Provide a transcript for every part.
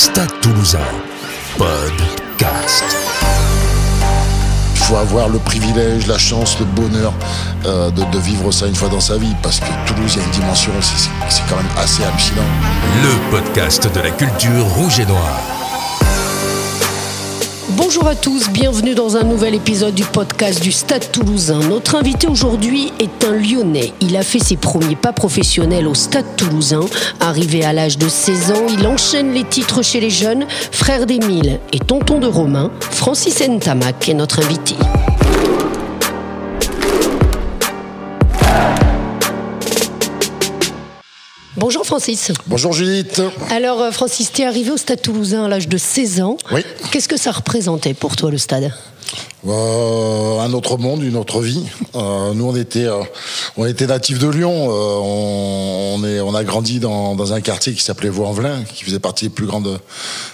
Stade Toulousain, podcast. Il faut avoir le privilège, la chance, le bonheur euh, de, de vivre ça une fois dans sa vie, parce que Toulouse, il y a une dimension, c'est- c'est c'est quand même assez hallucinant. Le podcast de la culture rouge et noire. Bonjour à tous, bienvenue dans un nouvel épisode du podcast du Stade Toulousain. Notre invité aujourd'hui est un Lyonnais. Il a fait ses premiers pas professionnels au Stade Toulousain. Arrivé à l'âge de 16 ans, il enchaîne les titres chez les jeunes. Frère d'Émile et tonton de Romain, Francis Ntamak est notre invité. Bonjour Francis. Bonjour Judith. Alors euh, Francis, tu es arrivé au Stade Toulousain à l'âge de 16 ans. Oui. Qu'est-ce que ça représentait pour toi le stade? Euh, un autre monde, une autre vie. Euh, nous, on était, euh, on était natifs de Lyon. On, on est, on a grandi dans, dans un quartier qui s'appelait Vaux-en-Velin, qui faisait partie des plus grandes,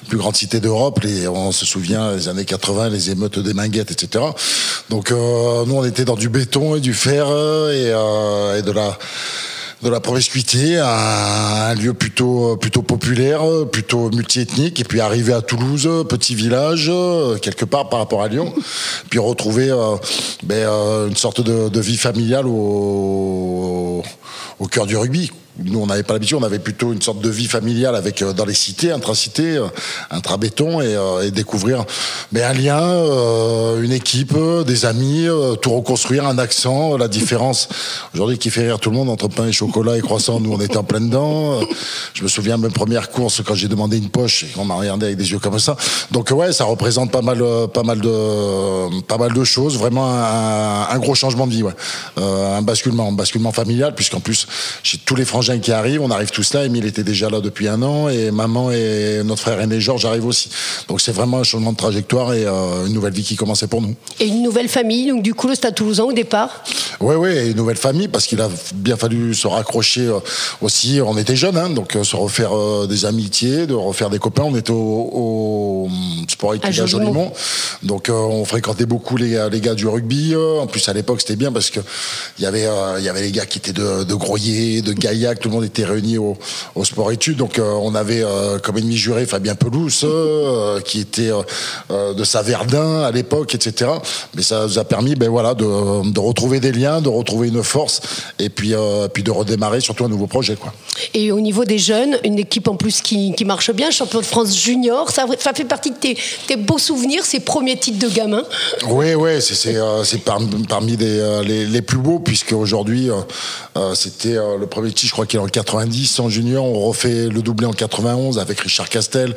plus grandes cités d'Europe. Les- On se souvient les années 80, les émeutes des Minguettes, etc. Donc, nous, on était dans du béton et du fer et, et de la de la promiscuité, un, un lieu plutôt plutôt populaire, plutôt multiethnique, et puis arriver à Toulouse, petit village, quelque part par rapport à Lyon, puis retrouver euh, ben, euh, une sorte de, de vie familiale au, au cœur du rugby. Nous, on n'avait pas l'habitude, on avait plutôt une sorte de vie familiale avec euh, dans les cités, intra-cités, euh, intra-béton, et, euh, et découvrir mais un lien, euh, une équipe, des amis, tout reconstruire, un accent, la différence. Aujourd'hui, qui fait rire tout le monde entre pain et chocolat et croissant, nous, on était en plein dedans. Je me souviens, même première course, quand j'ai demandé une poche, et on m'a regardé avec des yeux comme ça. Donc, ouais, ça représente pas mal, pas mal de, pas mal de choses. Vraiment un, un gros changement de vie, ouais. Euh, un basculement, un basculement familial, puisqu'en plus, j'ai tous les frangins qui arrivent, on arrive tous là. Emile était déjà là depuis un an, et maman et notre frère aîné Georges arrivent aussi. Donc, c'est vraiment un changement de trajectoire et euh, une nouvelle vie qui commençait pour nous. Et une nouvelle famille, donc du coup le Stade Toulousain au départ? Oui, oui, une nouvelle famille, parce qu'il a bien fallu se raccrocher euh, aussi. On était jeunes, hein, donc euh, se refaire des amitiés, de refaire des copains. On était au, au sport à Jolimont. Donc on fréquentait beaucoup les, gars- les gars du rugby. En plus, à l'époque, c'était bien parce que il y avait, il y avait les gars qui étaient de, de Groyer, de Gaillac, tout le monde était réuni au, au sport études. Donc euh, on avait euh, comme ennemi juré Fabien Pelouse, euh, qui était de Saverdin à l'époque, etc. Mais ça nous a permis, ben voilà, de, de retrouver des liens, de retrouver une force, et puis, puis de redémarrer surtout un nouveau projet, quoi. Et au niveau des jeunes, une équipe en plus qui, qui marche bien, champion de France junior, ça, ça fait partie de tes, tes beaux souvenirs, ces premiers titres de gamin? Oui, oui, c'est c'est euh, parmi, parmi des, euh, les, les plus beaux puisque aujourd'hui euh, c'était le premier titre, je crois qu'il est en 90 en junior, on refait le doublé en 91 avec Richard Castel.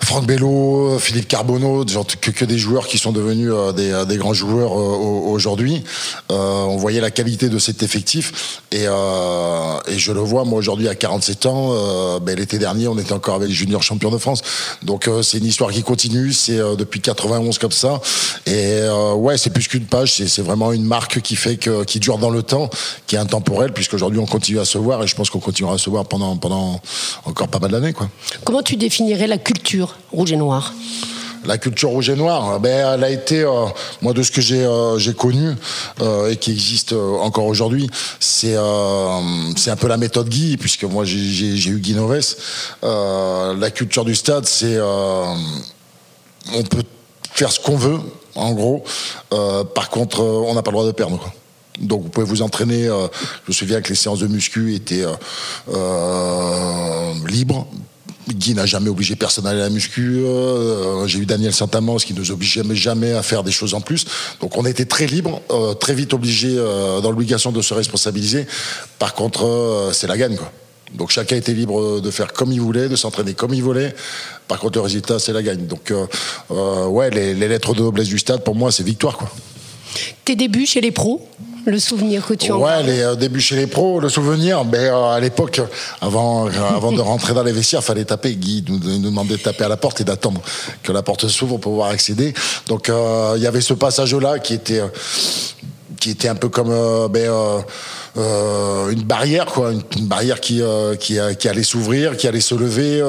Franck Bello, Philippe Carbonneau, genre que, que des joueurs qui sont devenus euh, des, euh, des grands joueurs euh, au- aujourd'hui. On voyait la qualité de cet effectif et, et je le vois moi aujourd'hui à 47 ans. ben, L'été dernier, on était encore avec les juniors champions de France. Donc c'est une histoire qui continue. C'est depuis 91 comme ça. Et ouais, c'est plus qu'une page. C'est vraiment une marque qui fait que qui dure dans le temps, qui est intemporelle, puisqu'aujourd'hui on continue à se voir je pense qu'on continuera à se voir pendant pendant encore pas mal d'années quoi. Comment tu définirais la culture rouge et noire? La culture rouge et noire, ben, elle a été, euh, moi, de ce que j'ai euh, j'ai connu euh, et qui existe encore aujourd'hui, c'est c'est un peu la méthode Guy, puisque moi j'ai- eu Guy Noves. La culture du stade, c'est on peut faire ce qu'on veut, en gros. Par contre, on n'a pas le droit de perdre. Quoi. Donc vous pouvez vous entraîner. euh, je me souviens que les séances de muscu étaient euh, euh, libres. Guy n'a jamais obligé personne à aller à la muscu. J'ai eu Daniel Saint-Amand qui nous obligeait jamais, à faire des choses en plus. Donc on était très libre, très vite obligé dans l'obligation de se responsabiliser. Par contre, c'est la gagne quoi. Donc chacun était libre de faire comme il voulait, de s'entraîner comme il voulait. Par contre, le résultat, c'est la gagne. Donc ouais, les, les lettres de noblesse du stade, pour moi, c'est victoire quoi. Tes débuts chez les pros, le souvenir que tu en Ouais, les euh, débuts chez les pros, le souvenir, ben, euh, à l'époque, avant, euh, avant de rentrer dans les vestiaires, fallait taper. Guy nous, nous demandait de taper à la porte et d'attendre que la porte s'ouvre pour pouvoir accéder. Donc, il y avait ce passage-là qui était, qui était un peu comme, ben, euh, une barrière, quoi, une, barrière qui, qui, qui, allait s'ouvrir, qui allait se lever.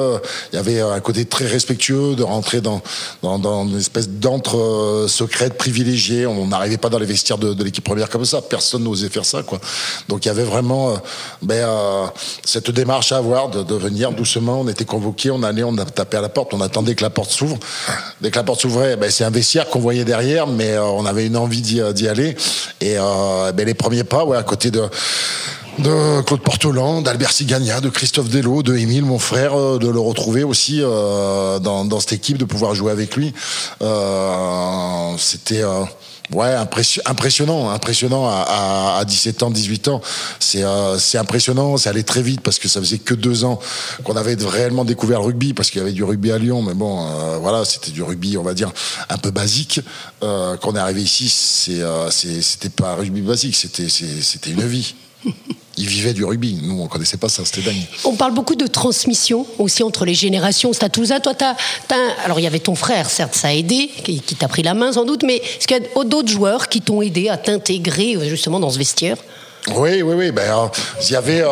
Il y avait un côté très respectueux de rentrer dans, dans, dans une espèce d'antre secrète privilégié. On n'arrivait pas dans les vestiaires de, de l'équipe première comme ça. Personne n'osait faire ça, quoi. Donc il y avait vraiment ben, cette démarche à avoir de, de venir doucement. On était convoqué, on allait, on tapé à la porte, on attendait que la porte s'ouvre. Dès que la porte s'ouvrait, ben, c'est un vestiaire qu'on voyait derrière, mais euh, on avait une envie d'y aller. Et euh, ben, les premiers pas, ouais, à côté de de Claude Portelan, d'Albert Sigagna, de Christophe Delot, de Émile, mon frère, euh, de le retrouver aussi dans, dans, cette équipe, de pouvoir jouer avec lui. C'était Ouais, impressionnant, impressionnant à, à, 17 ans, 18 ans. C'est euh, c'est impressionnant, c'est allé très vite parce que ça faisait que deux ans qu'on avait réellement découvert le rugby parce qu'il y avait du rugby à Lyon, mais bon, euh, voilà, c'était du rugby, on va dire un peu basique. Euh, quand on est arrivé ici, c'est euh, c'était pas un rugby basique, c'était une vie. ils vivaient du rugby. Nous, on connaissait pas ça, c'était dingue. On parle beaucoup de transmission aussi entre les générations. C'est à Toulouse. Toi, t'as, alors il y avait ton frère, certes, ça a aidé, qui, t'a pris la main sans doute, mais est-ce qu'il y a d'autres joueurs qui t'ont aidé à t'intégrer euh, justement dans ce vestiaire? Oui, oui, oui. Ben, euh, il y avait, euh,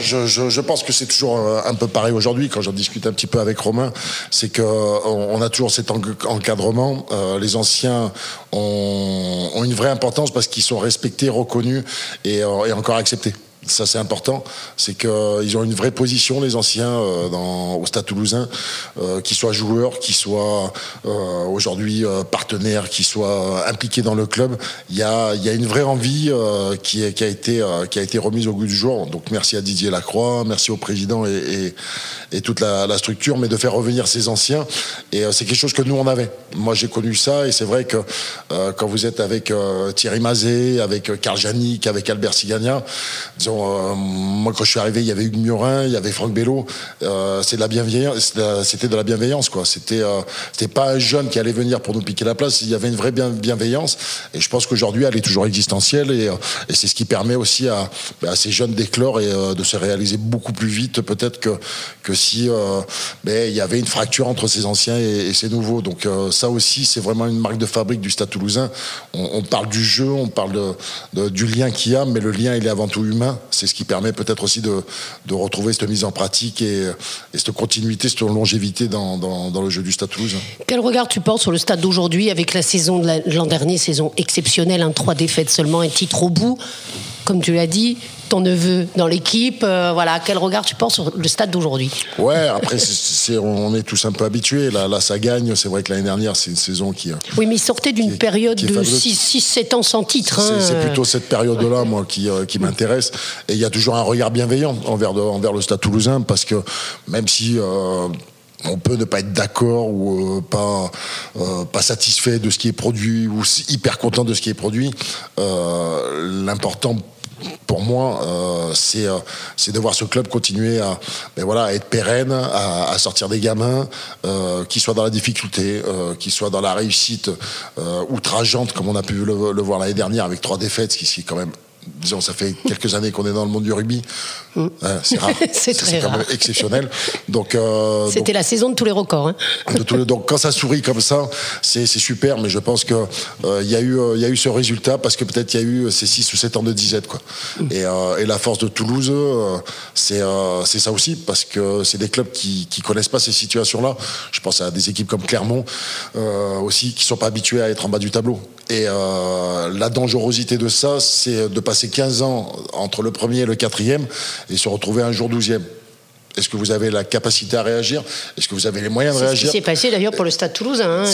je, je, je, pense que c'est toujours un peu pareil aujourd'hui quand j'en discute un petit peu avec Romain, c'est que on a toujours cet encadrement. les anciens ont, ont, une vraie importance parce qu'ils sont respectés, reconnus et, et encore acceptés ça c'est important, c'est qu'ils euh, ont une vraie position les anciens euh, dans, au Stade Toulousain, euh, qu'ils soient joueurs, qu'ils soient aujourd'hui partenaires, qu'ils soient impliqués dans le club. Il y a, y a une vraie envie qui, a été qui a été remise au goût du jour. Donc merci à Didier Lacroix, merci au président et, et, toute la, structure, mais de faire revenir ces anciens. Et c'est quelque chose que nous on avait. Moi j'ai connu ça et c'est vrai que quand vous êtes avec Thierry Mazet, avec Karl Janik, avec Albert Sigagna, disons euh, moi, quand je suis arrivé, il y avait Hugues Murin, il y avait Franck Bello. Euh, c'était de la bienveillance, quoi. C'était, euh, c'était pas un jeune qui allait venir pour nous piquer la place. Il y avait une vraie bienveillance. Et je pense qu'aujourd'hui, elle est toujours existentielle et, c'est ce qui permet aussi à, à ces jeunes d'éclore et de se réaliser beaucoup plus vite, peut-être que que si ben, il y avait une fracture entre ces anciens et, ces nouveaux. Donc ça aussi, c'est vraiment une marque de fabrique du Stade Toulousain. On, parle du jeu, on parle du lien qu'il y a, mais le lien, il est avant tout humain c'est ce qui permet peut-être aussi de, retrouver cette mise en pratique et, cette continuité, cette longévité dans, le jeu du Stade Toulouse. Quel regard tu portes sur le Stade d'aujourd'hui avec la saison de l'an dernier, saison exceptionnelle, un trois défaites seulement, un titre au bout comme tu l'as dit, ton neveu dans l'équipe. Euh, voilà, quel regard tu portes sur le stade d'aujourd'hui Ouais, après, on est tous un peu habitués. Là, là ça gagne. C'est vrai que l'année dernière, c'est une saison qui. Euh, oui, mais il sortait d'une période de 6-7 ans sans titre. C'est hein. plutôt cette période-là, moi, qui, euh, qui m'intéresse. Et il y a toujours un regard bienveillant envers, envers le stade toulousain, parce que même si on peut ne pas être d'accord ou pas pas satisfait de ce qui est produit ou hyper content de ce qui est produit. L'important pour moi, euh, euh, c'est de voir ce club continuer à, ben être pérenne, à, sortir des gamins, euh, qui soient dans la difficulté, euh, qui soient dans la réussite outrageante, comme on a pu le voir l'année dernière avec trois défaites, ce qui, est quand même disons, ça fait quelques années qu'on est dans le monde du rugby. Mm. Hein, c'est rare. c'est très même exceptionnel. Donc, euh, c'était la saison de tous les records. Hein. De tous les, donc, quand ça sourit comme ça, c'est super. Mais je pense que euh, y a eu, il y a eu ce résultat parce que peut-être il y a eu ces 6 ou 7 ans de disette, quoi. Mm. Et, euh, et, la force de Toulouse, euh, c'est euh, c'est ça aussi parce que c'est des clubs qui qui connaissent pas ces situations-là. Je pense à des équipes comme Clermont aussi qui sont pas habitués à être en bas du tableau. Et la dangerosité de ça, c'est de passer 15 ans entre le premier et le quatrième et se retrouver un jour douzième. Est-ce que vous avez la capacité à réagir? Est-ce que vous avez les moyens de réagir C'est ce qui s'est passé d'ailleurs pour le Stade Toulousain. Hein.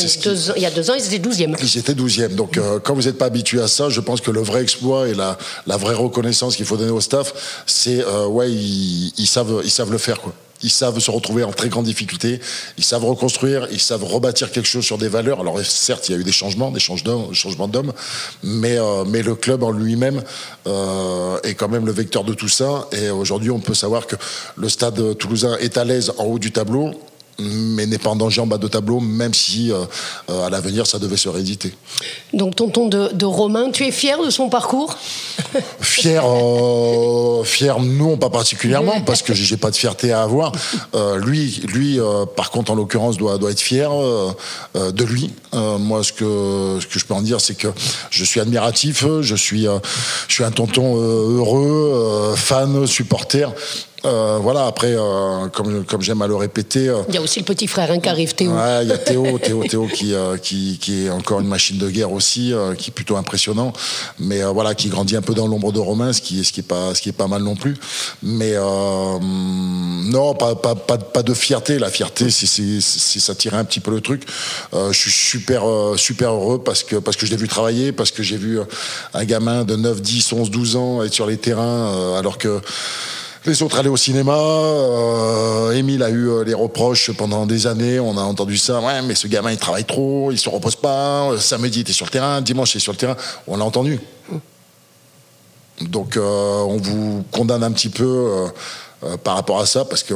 Il y a deux ans, ils étaient 12e. Ils étaient 12e. Donc, euh, quand vous n'êtes pas habitué à ça, je pense que le vrai exploit et la, la vraie reconnaissance qu'il faut donner au staff, c'est, euh, ouais, ils, ils, savent, ils savent le faire, quoi ils savent se retrouver en très grande difficulté, ils savent reconstruire, ils savent rebâtir quelque chose sur des valeurs. Alors certes, il y a eu des changements, des changements d'hommes, mais, euh, mais le club en lui-même euh, est quand même le vecteur de tout ça. Et aujourd'hui, on peut savoir que le stade toulousain est à l'aise en haut du tableau, mais n'est pas en danger en bas de tableau, même si à l'avenir ça devait se rééditer. Donc tonton de, de Romain, tu es fier de son parcours? Fier, fier, non, pas particulièrement, parce que j'ai pas de fierté à avoir. lui, lui, par contre, en l'occurrence, doit, doit être fier de lui. moi, ce que, ce que je peux en dire, c'est que je suis admiratif, je suis, je suis un tonton heureux, fan, supporter euh, voilà, après, euh, comme, comme j'aime à le répéter. Euh, il y a aussi le petit frère hein, qui arrive, Théo. Ouais, il y a Théo, Théo, Théo qui, qui, qui, est encore une machine de guerre aussi, qui est plutôt impressionnant. Mais voilà, qui grandit un peu dans l'ombre de Romain, ce qui, ce, qui est pas, ce qui est pas mal non plus. Mais non, pas, pas, pas, pas, de fierté. La fierté, c'est ça tirait un petit peu le truc. je suis super, super heureux parce que, parce que je l'ai vu travailler, parce que j'ai vu un gamin de 9, 10, 11, 12 ans être sur les terrains alors que les autres allaient au cinéma. Euh, Émile a eu euh, les reproches pendant des années. On a entendu ça. Ouais, mais ce gamin, il travaille trop, il se repose pas. Euh, samedi, il était sur le terrain. Dimanche, il est sur le terrain. On l'a entendu. Donc, on vous condamne un petit peu par rapport à ça parce que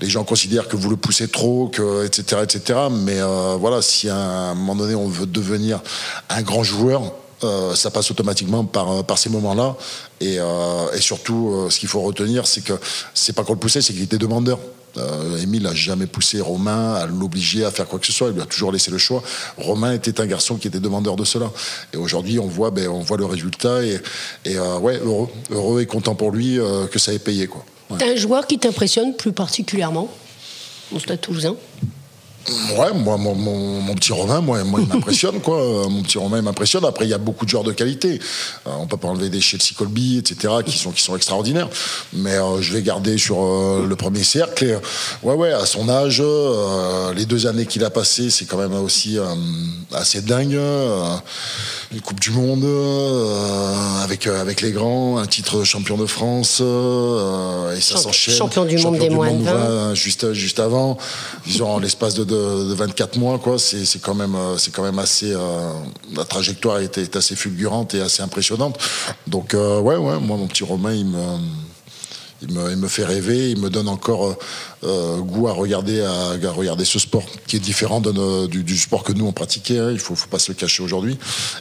les gens considèrent que vous le poussez trop, que, etc., etc. Mais voilà, si à un moment donné on veut devenir un grand joueur, euh, ça passe automatiquement par, euh, ces moments-là. Et, euh, surtout, ce qu'il faut retenir, c'est que c'est pas qu'on le poussait, c'est qu'il était demandeur. Émile n'a jamais poussé Romain à l'obliger à faire quoi que ce soit. Il lui a toujours laissé le choix. Romain était un garçon qui était demandeur de cela. Et aujourd'hui, on voit, ben, on voit le résultat et, et ouais, heureux, et content pour lui que ça ait payé. Quoi. un joueur qui t'impressionne plus particulièrement au Stade Toulousain Ouais, moi, mon, mon, petit Romain, moi, il m'impressionne, quoi. Mon petit Romain, il m'impressionne. Après, il y a beaucoup de joueurs de qualité. Euh, on peut pas enlever des Chelsea Colby, etc., qui sont, qui sont extraordinaires. Mais euh, je vais garder sur euh, le premier cercle. Et, ouais, ouais, à son âge, les deux années qu'il a passées, c'est quand même aussi assez dingue. Une Coupe du Monde avec, avec les grands, un titre champion de France, et ça s'enchaîne. Champion du monde des moins de 20. Juste, juste avant, disons, en l'espace de de, 24 mois, quoi. C'est quand même, euh, c'est quand même assez. Euh, la trajectoire était, assez fulgurante et assez impressionnante. Donc euh, ouais, ouais. Moi, mon petit Romain, il me, il me, il me fait rêver. Il me donne encore euh, goût à regarder, à, regarder ce sport qui est différent de du, sport que nous on pratiquait. Hein, il faut, faut pas se le cacher aujourd'hui.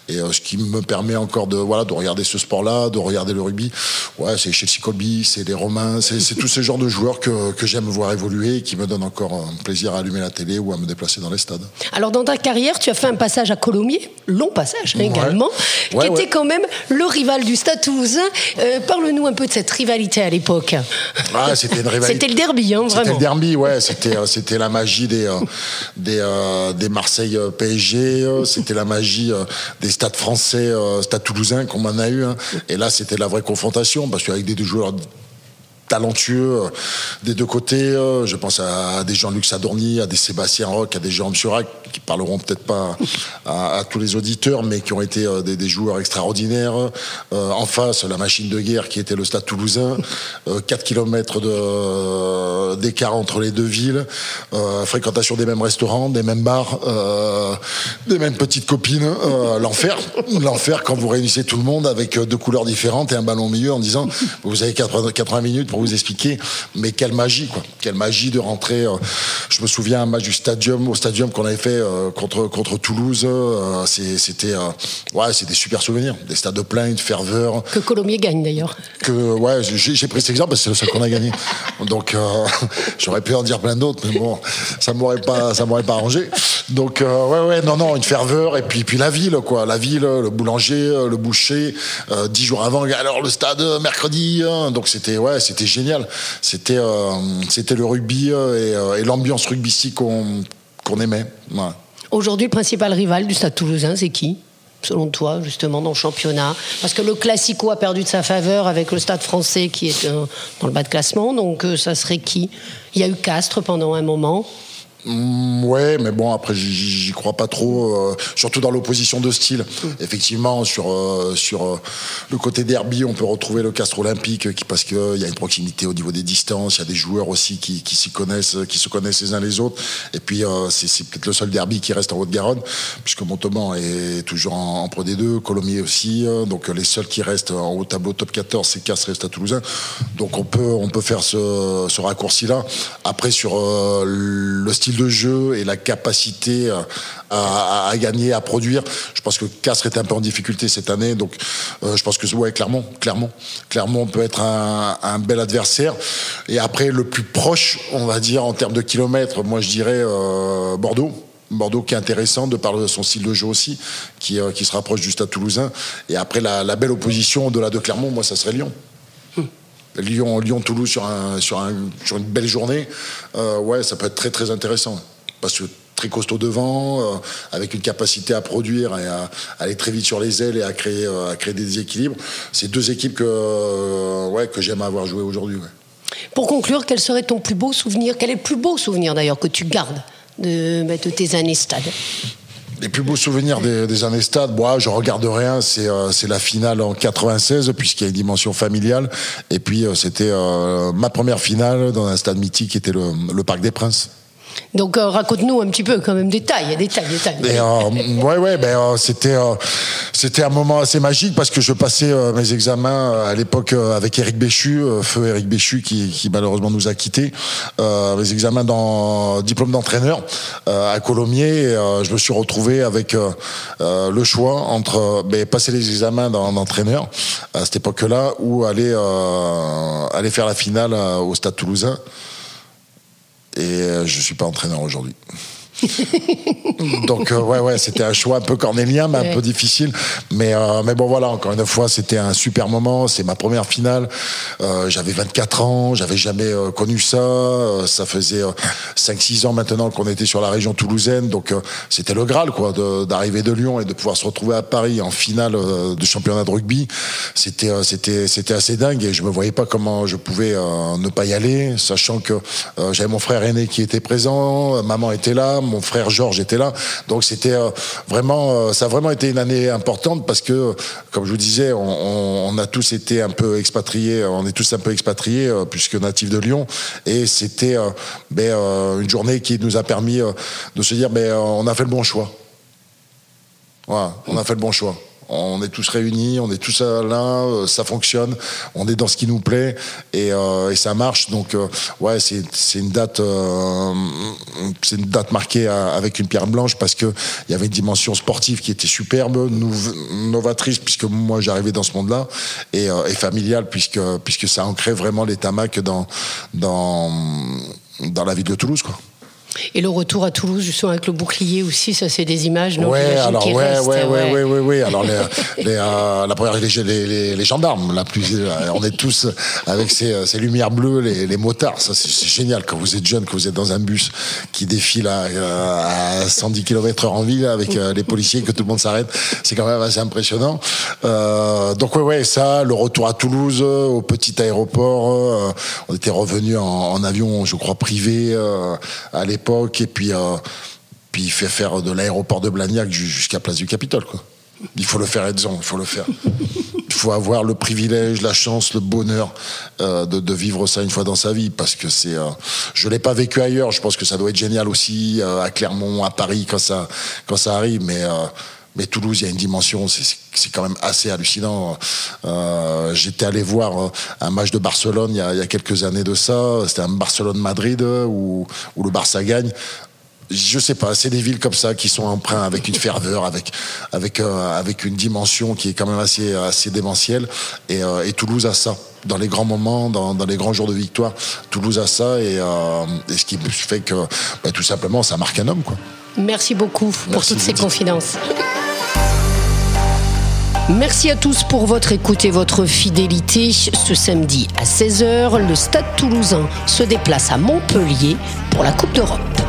Et euh, ce qui me permet encore de voilà de regarder ce sport-là, de regarder le rugby. Ouais, c'est Chelsea Colby, c'est les Romains, c'est tous ces genres de joueurs que, que j'aime voir évoluer et qui me donnent encore un plaisir à allumer la télé ou à me déplacer dans les stades. Alors dans ta carrière, tu as fait un passage à Colomiers, long passage hein, également, qui était quand même le rival du Stade Toulousain. Euh, parle-nous un peu de cette rivalité à l'époque. Ah, c'était une rivalité. c'était le derby, hein, vraiment. Derby, ouais. C'était, euh, c'était la magie des, euh, euh, Marseille PSG. C'était la magie des stades français, stades toulousains qu'on en a eu. Hein. Et là, c'était la vraie confrontation parce qu'avec des deux joueurs talentueux des deux côtés. Je pense à des Jean-Luc Sadorni, à des Sébastien Roch, à des Jérôme Surac, qui parleront peut-être pas à, tous les auditeurs, mais qui ont été des, des joueurs extraordinaires. en face, la machine de guerre qui était le Stade Toulousain, 4 km d'écart entre les deux villes, fréquentation des mêmes restaurants, des mêmes bars, des mêmes petites copines, l'enfer, l'enfer quand vous réunissez tout le monde avec deux couleurs différentes et un ballon au milieu en disant vous avez 80, 80 minutes pour vous expliquer, mais quelle magie, quoi. Quelle magie de rentrer. Euh, je me souviens un match du stadium, au stadium qu'on avait fait euh, contre, contre Toulouse. Euh, c'était ouais, des super souvenirs. Des stades de plein, une ferveur. Que Colomiers gagne d'ailleurs. Que, ouais, j'ai pris cet exemple parce que c'est le seul qu'on a gagné. Donc, j'aurais pu en dire plein d'autres, mais bon, ça m'aurait pas, ça m'aurait pas arrangé. Donc, ouais, ouais, non, non, une ferveur. Et puis, puis la ville, quoi. La ville, le boulanger, le boucher. dix jours avant, alors le stade, mercredi. Hein. donc, c'était, ouais, c'était génial. C'était euh, c'était le rugby euh, euh, et, l'ambiance rugbystique qu'on qu'on aimait. Aujourd'hui, le principal rival du Stade Toulousain, c'est qui selon toi, justement, dans le championnat? Parce que le Classico a perdu de sa faveur avec le Stade français qui est dans le bas de classement, donc ça serait qui? Il y a eu Castres pendant un moment. Mm, ouais, mais bon, après, j'y crois pas trop, euh, surtout dans l'opposition de style. Mm. Effectivement, sur, euh, sur euh, le côté derby, on peut retrouver le Castre Olympique qui, parce qu'il y a une proximité au niveau des distances, il y a des joueurs aussi qui, qui s'y connaissent, qui se connaissent les uns les autres. Et puis, c'est peut-être le seul derby qui reste en Haute-Garonne, puisque Montauban est toujours en, Pro D2, Colomiers aussi. donc, les seuls qui restent en haut tableau top 14, c'est Castres et Stade Toulousain. Donc, on peut, on peut faire ce, ce raccourci-là. Après, sur le style de jeu et la capacité euh, à, gagner, à produire. Je pense que Castres est un peu en difficulté cette année, donc euh, je pense que ouais, clairement, clairement, clairement, peut être un, bel adversaire. Et après, le plus proche, on va dire en termes de kilomètres, moi je dirais euh, Bordeaux. Bordeaux qui est intéressant de par son style de jeu aussi, qui, se rapproche du Stade Toulousain. Et après la, la belle opposition au-delà de Clermont, moi ça serait Lyon. Lyon, Lyon-Toulouse sur, un, sur, un, sur, une belle journée, euh, ouais, ça peut être très très intéressant. Parce que très costaud devant, euh, avec une capacité à produire et à, aller très vite sur les ailes et à créer, euh, des équilibres. C'est deux équipes que, ouais, que j'aime avoir joué aujourd'hui. Pour conclure, quel serait ton plus beau souvenir? Quel est le plus beau souvenir d'ailleurs que tu gardes de, bah, de tes années stade? Les plus beaux souvenirs des, années stade, moi, je regarde rien, c'est euh, la finale en 96, puisqu'il y a une dimension familiale. Et puis, euh, c'était euh, ma première finale dans un stade mythique qui était le Parc des Princes. Donc euh, raconte-nous un petit peu quand même détails, détails. Mais, euh, ouais, ouais, ben euh, c'était c'était un moment assez magique parce que je passais mes examens à l'époque avec Eric Béchu, feu Eric Béchu qui, qui, malheureusement nous a quittés. mes examens dans diplôme d'entraîneur à Colomiers. Je me suis retrouvé avec le choix entre ben, passer les examens d'entraîneur à cette époque-là ou aller aller faire la finale au Stade Toulousain et euh, je suis pas entraîneur aujourd'hui. Donc euh, ouais ouais c'était un choix un peu cornélien mais un peu difficile. Mais euh, mais bon voilà encore une fois c'était un super moment. C'est ma première finale. Euh, j'avais 24 ans. J'avais jamais connu ça. Ça faisait 5 6 ans maintenant qu'on était sur la région toulousaine. Donc c'était le graal quoi d'arriver de, Lyon et de pouvoir se retrouver à Paris en finale de championnat de rugby. C'était c'était c'était assez dingue et je me voyais pas comment je pouvais ne pas y aller sachant que j'avais mon frère aîné qui était présent maman était là mon frère Georges était là. Donc c'était euh, vraiment, euh, ça a vraiment été une année importante parce que, comme je vous disais, on, a tous été un peu expatriés, on est tous un peu expatriés euh, puisque natifs de Lyon. Et c'était ben, une journée qui nous a permis de se dire, ben, on a fait le bon choix. Voilà, on a fait le bon choix. On est tous réunis, on est tous là, euh, ça fonctionne, on est dans ce qui nous plaît et, euh, ça marche. Donc euh, ouais, c'est une date, c'est une date marquée avec une pierre blanche parce que il y avait une dimension sportive qui était superbe, novatrice puisque moi j'arrivais dans ce monde-là et, familiale puisque ça ancrait vraiment les tamacs dans la ville de Toulouse. Et le retour à Toulouse, justement, avec le bouclier aussi, ça, c'est des images, Ouais, alors, ouais, ouais, ouais, ouais, ouais, ouais, Alors, les, les, euh, la première, les, les, les, gendarmes, la plus, euh, on est tous avec ces, euh, ces lumières bleues, les, motards. Ça, c'est génial quand vous êtes jeune, que vous êtes dans un bus qui défile à, à 110 km/h en ville avec les policiers, que tout le monde s'arrête. C'est quand même assez impressionnant. Euh, donc, ouais, ouais, ça, le retour à Toulouse, au petit aéroport. on était revenu en, en, avion, je crois, privé à l'époque et puis euh, puis il fait faire de l'aéroport de Blagnac jusqu'à Place du Capitole. Il faut le faire Edson, il faut le faire. Il faut avoir le privilège, la chance, le bonheur euh, de, vivre ça une fois dans sa vie, parce que c'est. Euh, je l'ai pas vécu ailleurs. Je pense que ça doit être génial aussi à Clermont, à Paris quand ça quand ça arrive, mais. Mais Toulouse, il y a une dimension, c'est quand même assez hallucinant. J'étais allé voir un match de Barcelone il y a, il y a quelques années de ça. C'était un Barcelone-Madrid où, où le Barça gagne je sais pas, c'est des villes comme ça qui sont empreintes avec une ferveur, avec avec euh, avec une dimension qui est quand même assez assez démentielle. Et, euh, et Toulouse a ça dans les grands moments, dans, dans, les grands jours de victoire. Toulouse a ça et, euh, et ce qui fait que bah, tout simplement ça marque un homme quoi. Merci beaucoup pour toutes ces confidences. Merci à tous pour votre écoute et votre fidélité. Ce samedi à 16h, le Stade toulousain se déplace à Montpellier pour la Coupe d'Europe.